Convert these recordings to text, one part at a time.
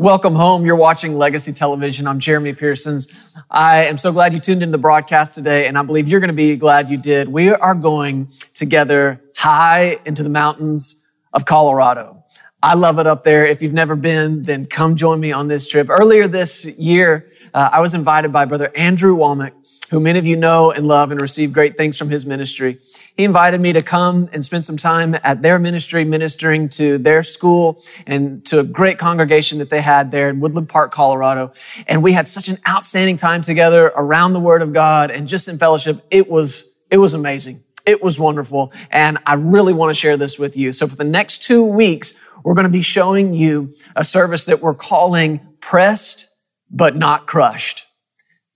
Welcome home. You're watching Legacy Television. I'm Jeremy Pearsons. I am so glad you tuned into the broadcast today, and I believe you're going to be glad you did. We are going together high into the mountains of Colorado. I love it up there. If you've never been, then come join me on this trip. Earlier this year, uh, I was invited by Brother Andrew Wommack, who many of you know and love and receive great things from his ministry. He invited me to come and spend some time at their ministry, ministering to their school and to a great congregation that they had there in Woodland Park, Colorado. And we had such an outstanding time together around the Word of God and just in fellowship. It was, it was amazing. It was wonderful. And I really want to share this with you. So for the next two weeks, we're going to be showing you a service that we're calling Pressed but Not Crushed.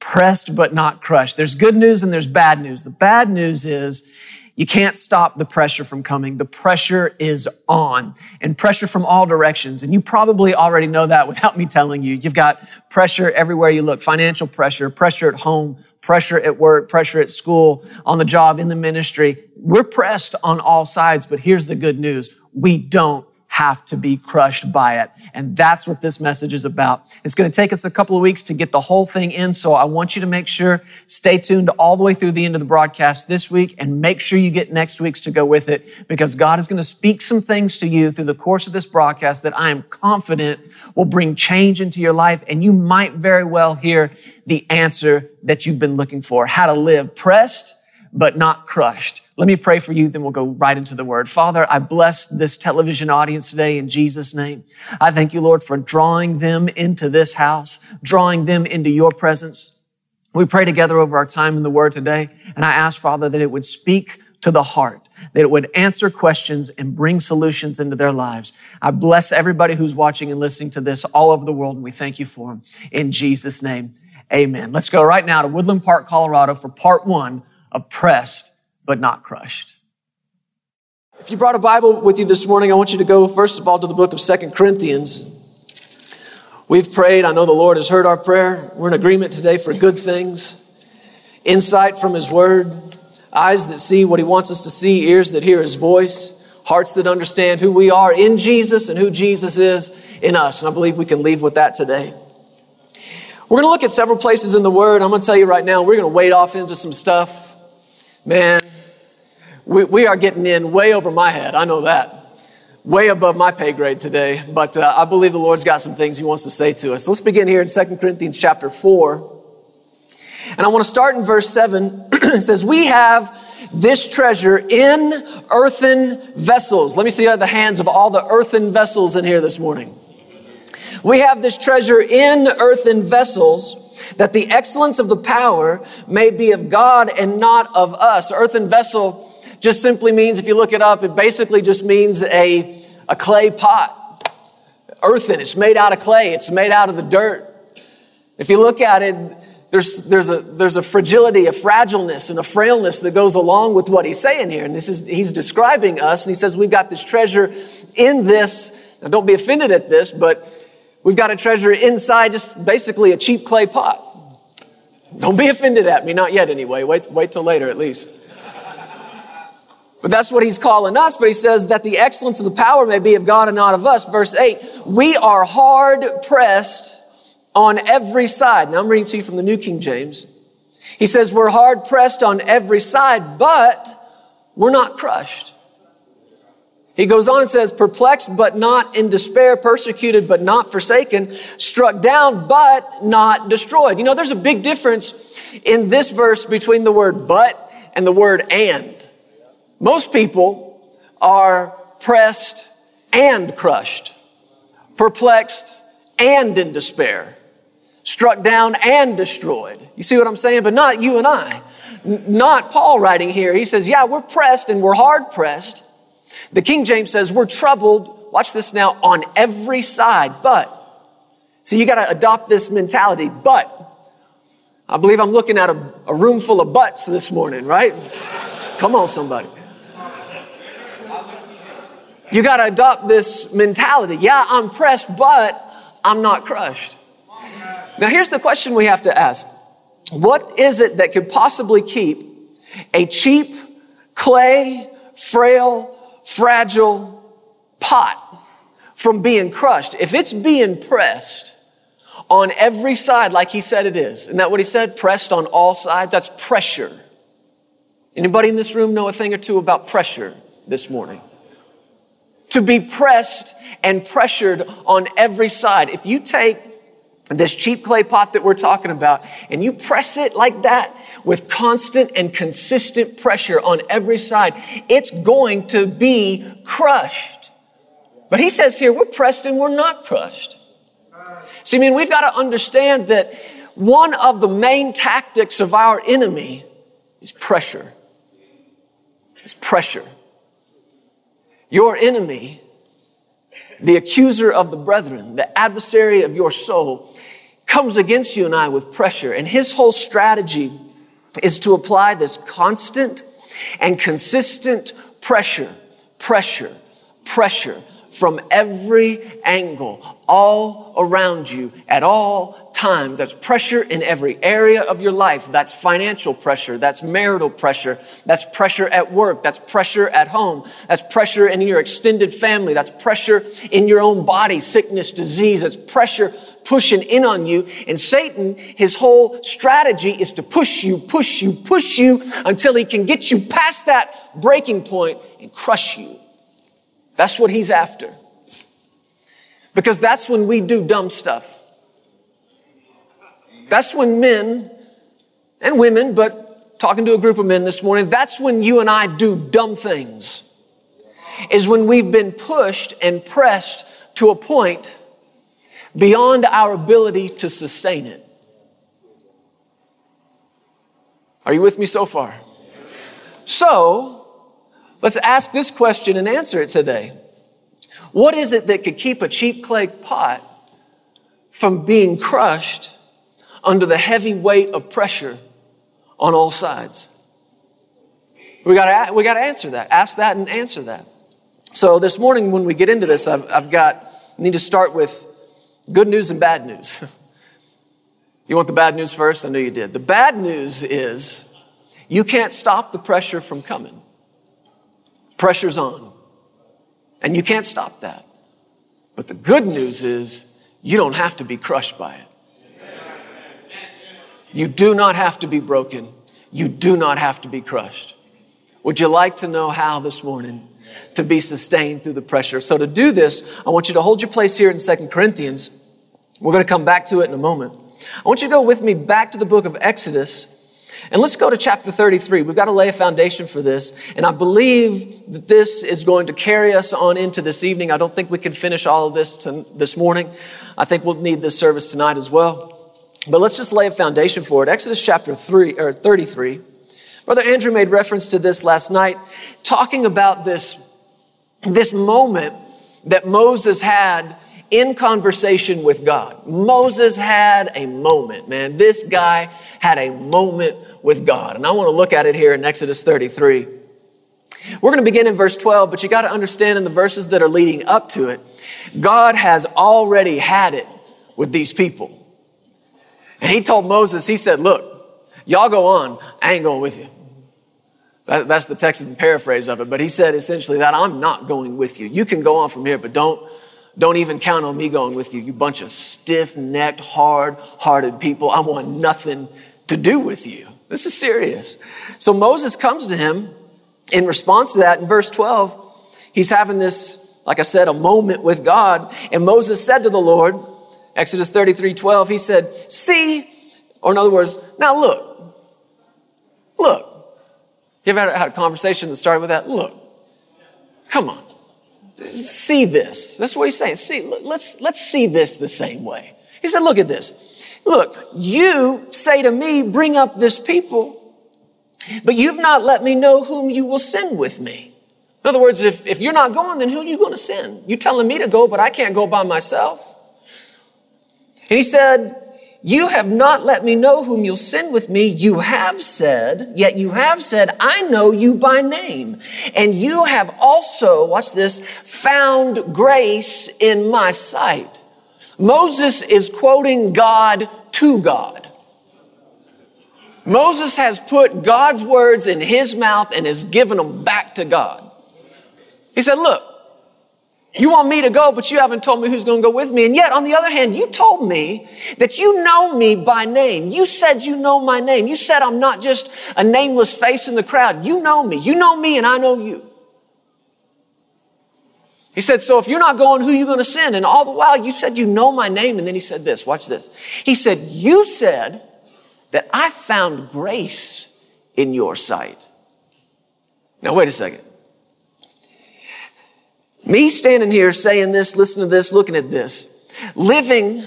Pressed but not crushed. There's good news and there's bad news. The bad news is you can't stop the pressure from coming. The pressure is on and pressure from all directions. And you probably already know that without me telling you. You've got pressure everywhere you look, financial pressure, pressure at home, pressure at work, pressure at school, on the job, in the ministry. We're pressed on all sides, but here's the good news. We don't have to be crushed by it. And that's what this message is about. It's going to take us a couple of weeks to get the whole thing in. So I want you to make sure, stay tuned all the way through the end of the broadcast this week and make sure you get next week's to go with it because God is going to speak some things to you through the course of this broadcast that I am confident will bring change into your life. And you might very well hear the answer that you've been looking for, how to live pressed, but not crushed. Let me pray for you, then we'll go right into the word. Father, I bless this television audience today in Jesus' name. I thank you, Lord, for drawing them into this house, drawing them into your presence. We pray together over our time in the word today, and I ask, Father, that it would speak to the heart, that it would answer questions and bring solutions into their lives. I bless everybody who's watching and listening to this all over the world, and we thank you for them. In Jesus' name, amen. Let's go right now to Woodland Park, Colorado for part one of Pressed but not crushed. If you brought a Bible with you this morning, I want you to go first of all to the book of Second Corinthians. We've prayed. I know the Lord has heard our prayer. We're in agreement today for good things, insight from His Word, eyes that see what He wants us to see, ears that hear His voice, hearts that understand who we are in Jesus and who Jesus is in us. And I believe we can leave with that today. We're going to look at several places in the Word. I'm going to tell you right now, we're going to wade off into some stuff. Man, we, we are getting in way over my head. I know that. Way above my pay grade today. But uh, I believe the Lord's got some things He wants to say to us. Let's begin here in 2 Corinthians chapter 4. And I want to start in verse 7. it says, We have this treasure in earthen vessels. Let me see the hands of all the earthen vessels in here this morning. We have this treasure in earthen vessels that the excellence of the power may be of God and not of us. Earthen vessel just simply means, if you look it up, it basically just means a, a clay pot. Earthen, it's made out of clay, it's made out of the dirt. If you look at it, there's, there's, a, there's a fragility, a fragileness, and a frailness that goes along with what he's saying here. And this is, he's describing us, and he says, We've got this treasure in this. Now, don't be offended at this, but we've got a treasure inside just basically a cheap clay pot. Don't be offended at me, not yet anyway. Wait, wait till later at least. But that's what he's calling us. But he says that the excellence of the power may be of God and not of us. Verse 8, we are hard pressed on every side. Now I'm reading to you from the New King James. He says, we're hard pressed on every side, but we're not crushed. He goes on and says, perplexed but not in despair, persecuted but not forsaken, struck down but not destroyed. You know, there's a big difference in this verse between the word but and the word and. Most people are pressed and crushed, perplexed and in despair, struck down and destroyed. You see what I'm saying? But not you and I. Not Paul writing here. He says, yeah, we're pressed and we're hard pressed. The King James says, we're troubled, watch this now, on every side, but. See, you got to adopt this mentality, but. I believe I'm looking at a, a room full of butts this morning, right? Come on, somebody. You got to adopt this mentality. Yeah, I'm pressed, but I'm not crushed. Now, here's the question we have to ask What is it that could possibly keep a cheap, clay, frail, fragile pot from being crushed, if it's being pressed on every side, like he said it is, isn't that what he said? Pressed on all sides? That's pressure. Anybody in this room know a thing or two about pressure this morning? To be pressed and pressured on every side. If you take this cheap clay pot that we're talking about, and you press it like that with constant and consistent pressure on every side, it's going to be crushed. But he says here, we're pressed and we're not crushed. See, I mean, we've got to understand that one of the main tactics of our enemy is pressure. It's pressure. Your enemy, the accuser of the brethren, the adversary of your soul, comes against you and I with pressure. And his whole strategy is to apply this constant and consistent pressure, pressure, pressure from every angle, all around you, at all times. That's pressure in every area of your life. That's financial pressure. That's marital pressure. That's pressure at work. That's pressure at home. That's pressure in your extended family. That's pressure in your own body, sickness, disease. That's pressure pushing in on you. And Satan, his whole strategy is to push you, push you, push you until he can get you past that breaking point and crush you. That's what he's after. Because that's when we do dumb stuff. That's when men and women, but talking to a group of men this morning, that's when you and I do dumb things. Is when we've been pushed and pressed to a point beyond our ability to sustain it. Are you with me so far? So, Let's ask this question and answer it today. What is it that could keep a cheap clay pot from being crushed under the heavy weight of pressure on all sides? We gotta, we gotta answer that. Ask that and answer that. So this morning, when we get into this, I've, I've got, I need to start with good news and bad news. you want the bad news first? I know you did. The bad news is you can't stop the pressure from coming. Pressure's on. And you can't stop that. But the good news is you don't have to be crushed by it. You do not have to be broken. You do not have to be crushed. Would you like to know how this morning to be sustained through the pressure? So to do this, I want you to hold your place here in Second Corinthians. We're going to come back to it in a moment. I want you to go with me back to the book of Exodus and let's go to chapter 33. We've got to lay a foundation for this. And I believe that this is going to carry us on into this evening. I don't think we can finish all of this to, this morning. I think we'll need this service tonight as well. But let's just lay a foundation for it. Exodus chapter 3 or 33. Brother Andrew made reference to this last night, talking about this, this moment that Moses had in conversation with God. Moses had a moment, man. This guy had a moment with God. And I want to look at it here in Exodus 33. We're going to begin in verse 12, but you got to understand in the verses that are leading up to it, God has already had it with these people. And he told Moses, he said, Look, y'all go on. I ain't going with you. that's the Texan paraphrase of it. But he said essentially that I'm not going with you. You can go on from here, but don't, don't even count on me going with you, you bunch of stiff necked, hard hearted people. I want nothing to do with you. This is serious. So Moses comes to him in response to that in verse 12. He's having this, like I said, a moment with God. And Moses said to the Lord, Exodus 33 12, he said, See, or in other words, now look, look. You ever had a conversation that started with that? Look, come on see this. That's what he's saying. See, let's, let's see this the same way. He said, look at this. Look, you say to me, bring up this people, but you've not let me know whom you will send with me. In other words, if, if you're not going, then who are you going to send? You're telling me to go, but I can't go by myself. And he said, you have not let me know whom you'll send with me. You have said, yet you have said, I know you by name. And you have also, watch this, found grace in my sight. Moses is quoting God to God. Moses has put God's words in his mouth and has given them back to God. He said, Look, You want me to go, but you haven't told me who's going to go with me. And yet, on the other hand, you told me that you know me by name. You said you know my name. You said I'm not just a nameless face in the crowd. You know me. You know me and I know you. He said, so if you're not going, who are you going to send? And all the while you said you know my name. And then he said this, watch this. He said, you said that I found grace in your sight. Now, wait a second. Me standing here saying this, listening to this, looking at this, living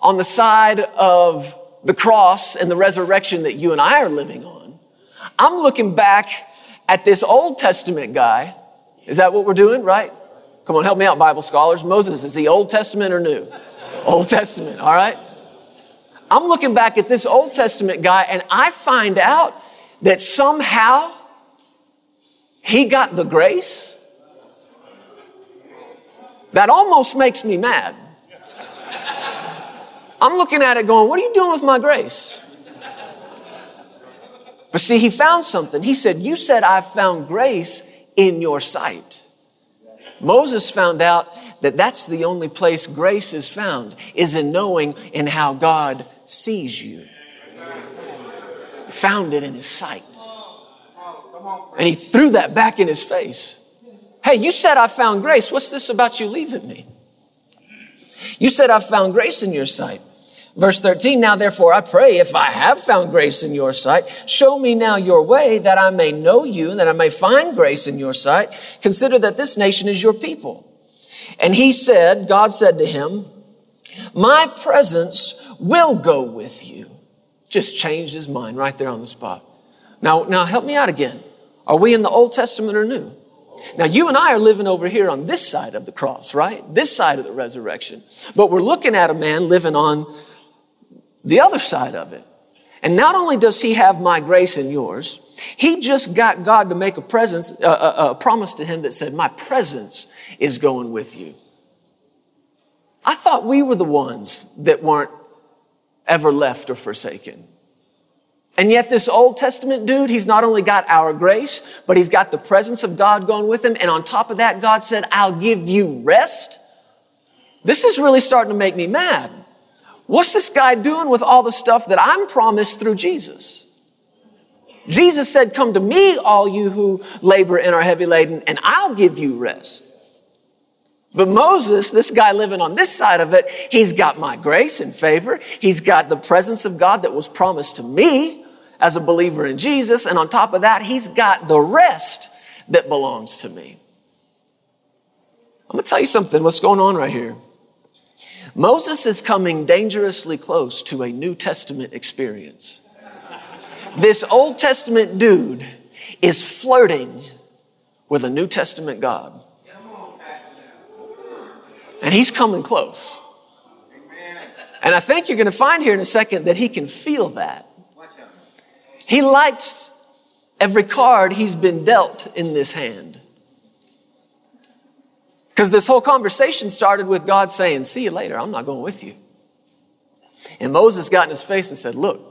on the side of the cross and the resurrection that you and I are living on, I'm looking back at this Old Testament guy. Is that what we're doing, right? Come on, help me out, Bible scholars. Moses, is he Old Testament or New? Old Testament, all right? I'm looking back at this Old Testament guy and I find out that somehow he got the grace that almost makes me mad. I'm looking at it going, What are you doing with my grace? But see, he found something. He said, You said I've found grace in your sight. Moses found out that that's the only place grace is found, is in knowing in how God sees you. Found it in his sight. And he threw that back in his face. Hey, you said I found grace. What's this about you leaving me? You said I found grace in your sight. Verse 13, now therefore I pray, if I have found grace in your sight, show me now your way that I may know you that I may find grace in your sight. Consider that this nation is your people. And he said, God said to him, my presence will go with you. Just changed his mind right there on the spot. Now, now help me out again. Are we in the Old Testament or New? Now, you and I are living over here on this side of the cross, right? This side of the resurrection. But we're looking at a man living on the other side of it. And not only does he have my grace and yours, he just got God to make a presence, a, a, a promise to him that said, My presence is going with you. I thought we were the ones that weren't ever left or forsaken. And yet, this Old Testament dude, he's not only got our grace, but he's got the presence of God going with him. And on top of that, God said, I'll give you rest. This is really starting to make me mad. What's this guy doing with all the stuff that I'm promised through Jesus? Jesus said, Come to me, all you who labor and are heavy laden, and I'll give you rest. But Moses, this guy living on this side of it, he's got my grace and favor. He's got the presence of God that was promised to me as a believer in Jesus. And on top of that, he's got the rest that belongs to me. I'm going to tell you something. What's going on right here? Moses is coming dangerously close to a New Testament experience. This Old Testament dude is flirting with a New Testament God. And he's coming close. And I think you're going to find here in a second that he can feel that. He likes every card he's been dealt in this hand. Because this whole conversation started with God saying, See you later, I'm not going with you. And Moses got in his face and said, Look,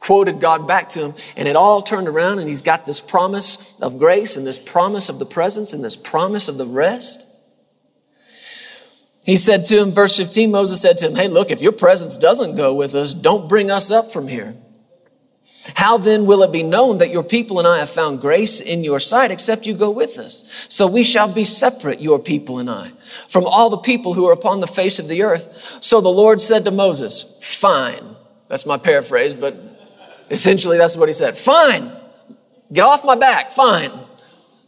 quoted God back to him, and it all turned around, and he's got this promise of grace, and this promise of the presence, and this promise of the rest. He said to him, verse 15, Moses said to him, Hey, look, if your presence doesn't go with us, don't bring us up from here. How then will it be known that your people and I have found grace in your sight except you go with us? So we shall be separate, your people and I, from all the people who are upon the face of the earth. So the Lord said to Moses, Fine. That's my paraphrase, but essentially that's what he said. Fine. Get off my back. Fine.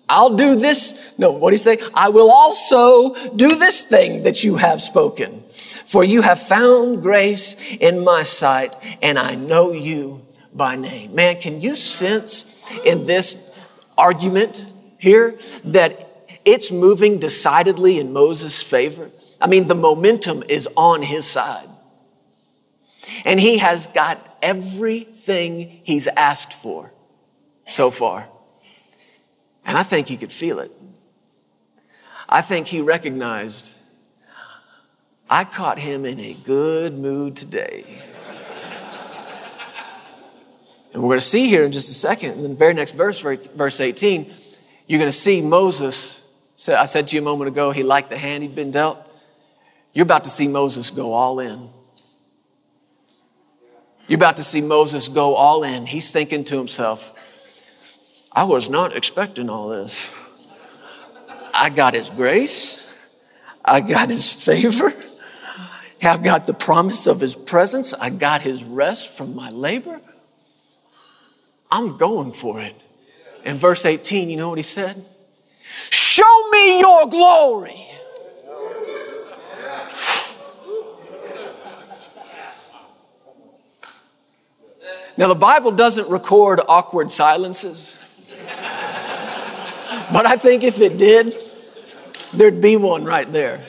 I'll do this. No, what do you say? I will also do this thing that you have spoken. For you have found grace in my sight, and I know you by name. Man, can you sense in this argument here that it's moving decidedly in Moses' favor? I mean, the momentum is on his side. And he has got everything he's asked for so far. And I think he could feel it. I think he recognized I caught him in a good mood today. And we're going to see here in just a second, in the very next verse, verse 18, you're going to see Moses I said to you a moment ago, he liked the hand he'd been dealt. You're about to see Moses go all in. You're about to see Moses go all in. He's thinking to himself, I was not expecting all this. I got his grace. I got his favor. I've got the promise of his presence. I got his rest from my labor. I'm going for it. In verse 18, you know what he said? Show me your glory. Now, the Bible doesn't record awkward silences, but I think if it did, there'd be one right there.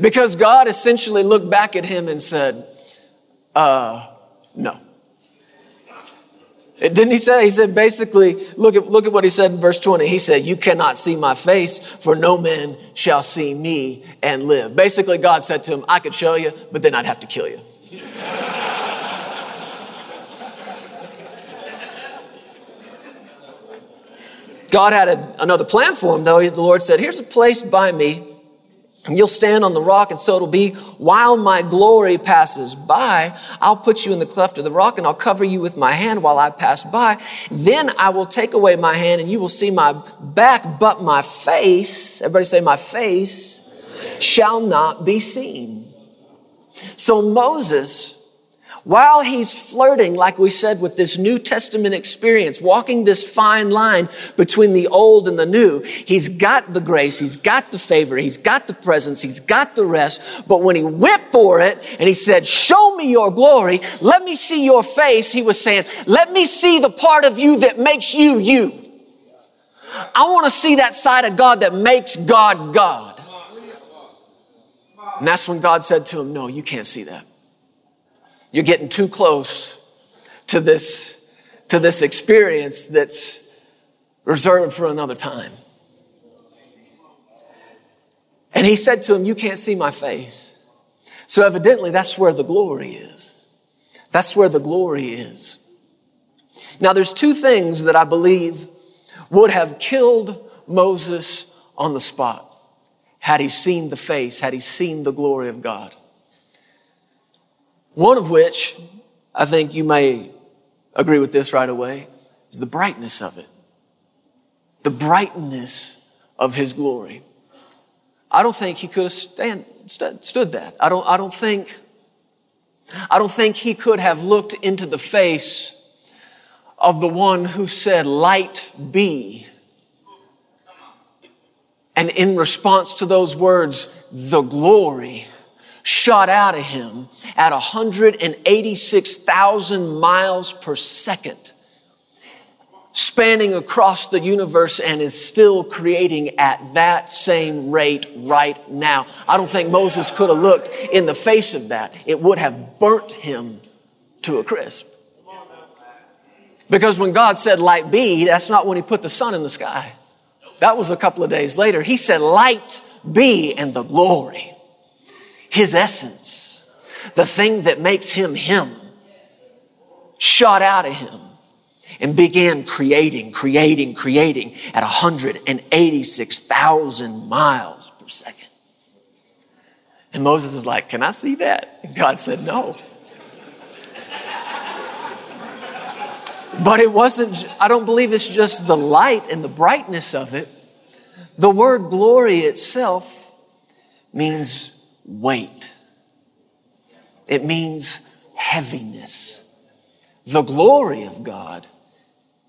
Because God essentially looked back at him and said, uh, no. Didn't he say? He said basically, look at, look at what he said in verse 20. He said, You cannot see my face, for no man shall see me and live. Basically, God said to him, I could show you, but then I'd have to kill you. God had a, another plan for him, though. The Lord said, Here's a place by me you'll stand on the rock, and so it'll be while my glory passes by. I'll put you in the cleft of the rock, and I'll cover you with my hand while I pass by. Then I will take away my hand, and you will see my back, but my face, everybody say, my face, shall not be seen. So Moses while he's flirting, like we said, with this New Testament experience, walking this fine line between the old and the new, he's got the grace, he's got the favor, he's got the presence, he's got the rest. But when he went for it and he said, Show me your glory, let me see your face, he was saying, Let me see the part of you that makes you you. I want to see that side of God that makes God God. And that's when God said to him, No, you can't see that. You're getting too close to this, to this experience that's reserved for another time. And he said to him, You can't see my face. So evidently, that's where the glory is. That's where the glory is. Now, there's two things that I believe would have killed Moses on the spot had he seen the face, had he seen the glory of God. One of which, I think you may agree with this right away, is the brightness of it. The brightness of his glory. I don't think he could have stand, st- stood that. I don't, I don't think, I don't think he could have looked into the face of the one who said, light be. And in response to those words, the glory shot out of him at 186,000 miles per second, spanning across the universe and is still creating at that same rate right now. I don't think Moses could have looked in the face of that. It would have burnt him to a crisp. Because when God said light be, that's not when he put the sun in the sky. That was a couple of days later. He said light be and the glory his essence, the thing that makes him him, shot out of him and began creating, creating, creating at 186,000 miles per second. And Moses is like, Can I see that? And God said, No. but it wasn't, I don't believe it's just the light and the brightness of it. The word glory itself means weight. It means heaviness. The glory of God,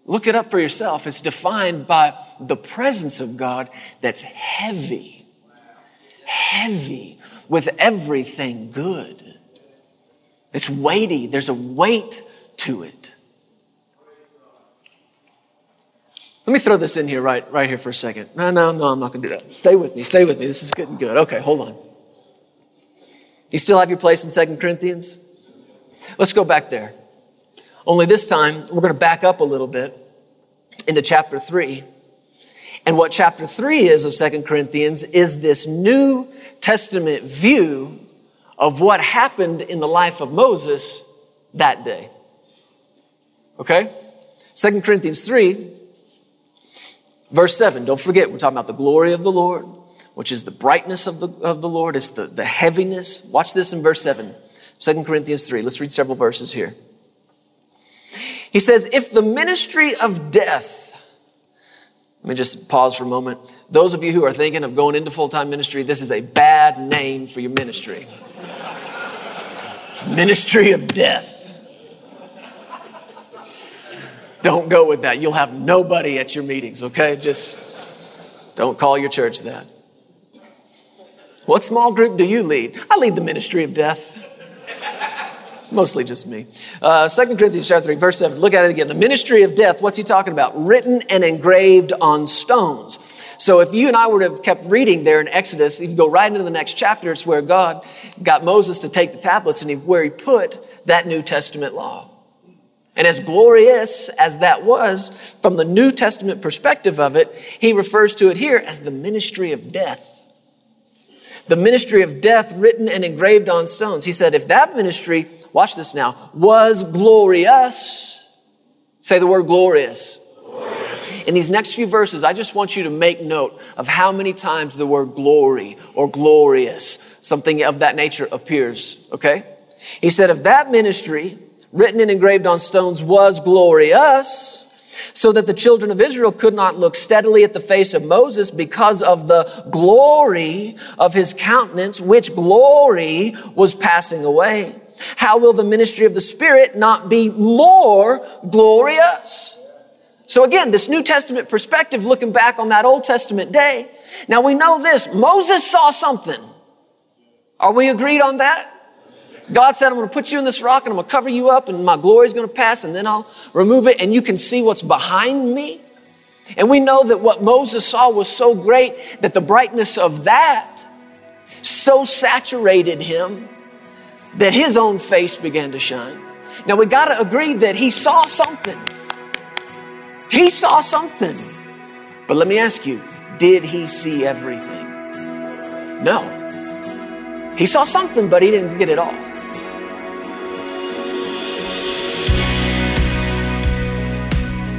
look it up for yourself, it's defined by the presence of God that's heavy. Heavy with everything good. It's weighty, there's a weight to it. Let me throw this in here right, right here for a second. No, no, no, I'm not going to do that. Stay with me, stay with me. This is getting good. Okay, hold on. You still have your place in Second Corinthians? Let's go back there. Only this time, we're going to back up a little bit into chapter 3. And what chapter 3 is of Second Corinthians is this New Testament view of what happened in the life of Moses that day. Okay? Second Corinthians 3, Verse 7, don't forget, we're talking about the glory of the Lord, which is the brightness of the, of the Lord, it's the, the heaviness. Watch this in verse 7, 2 Corinthians 3. Let's read several verses here. He says, If the ministry of death, let me just pause for a moment. Those of you who are thinking of going into full time ministry, this is a bad name for your ministry. ministry of death. Don't go with that. You'll have nobody at your meetings, okay? Just don't call your church that. What small group do you lead? I lead the ministry of death. It's mostly just me. Uh, 2 Corinthians chapter 3, verse 7. Look at it again. The ministry of death, what's he talking about? Written and engraved on stones. So if you and I were to have kept reading there in Exodus, you can go right into the next chapter. It's where God got Moses to take the tablets and he, where he put that New Testament law. And as glorious as that was, from the New Testament perspective of it, he refers to it here as the ministry of death. The ministry of death written and engraved on stones. He said, if that ministry, watch this now, was glorious, say the word glorious. glorious. In these next few verses, I just want you to make note of how many times the word glory or glorious, something of that nature appears, okay? He said, if that ministry, written and engraved on stones was glorious, so that the children of Israel could not look steadily at the face of Moses because of the glory of his countenance, which glory was passing away. How will the ministry of the Spirit not be more glorious? So again, this New Testament perspective looking back on that Old Testament day. Now we know this. Moses saw something. Are we agreed on that? God said, I'm going to put you in this rock and I'm going to cover you up and my glory is going to pass and then I'll remove it and you can see what's behind me. And we know that what Moses saw was so great that the brightness of that so saturated him that his own face began to shine. Now we got to agree that he saw something. He saw something. But let me ask you, did he see everything? No. He saw something, but he didn't get it all.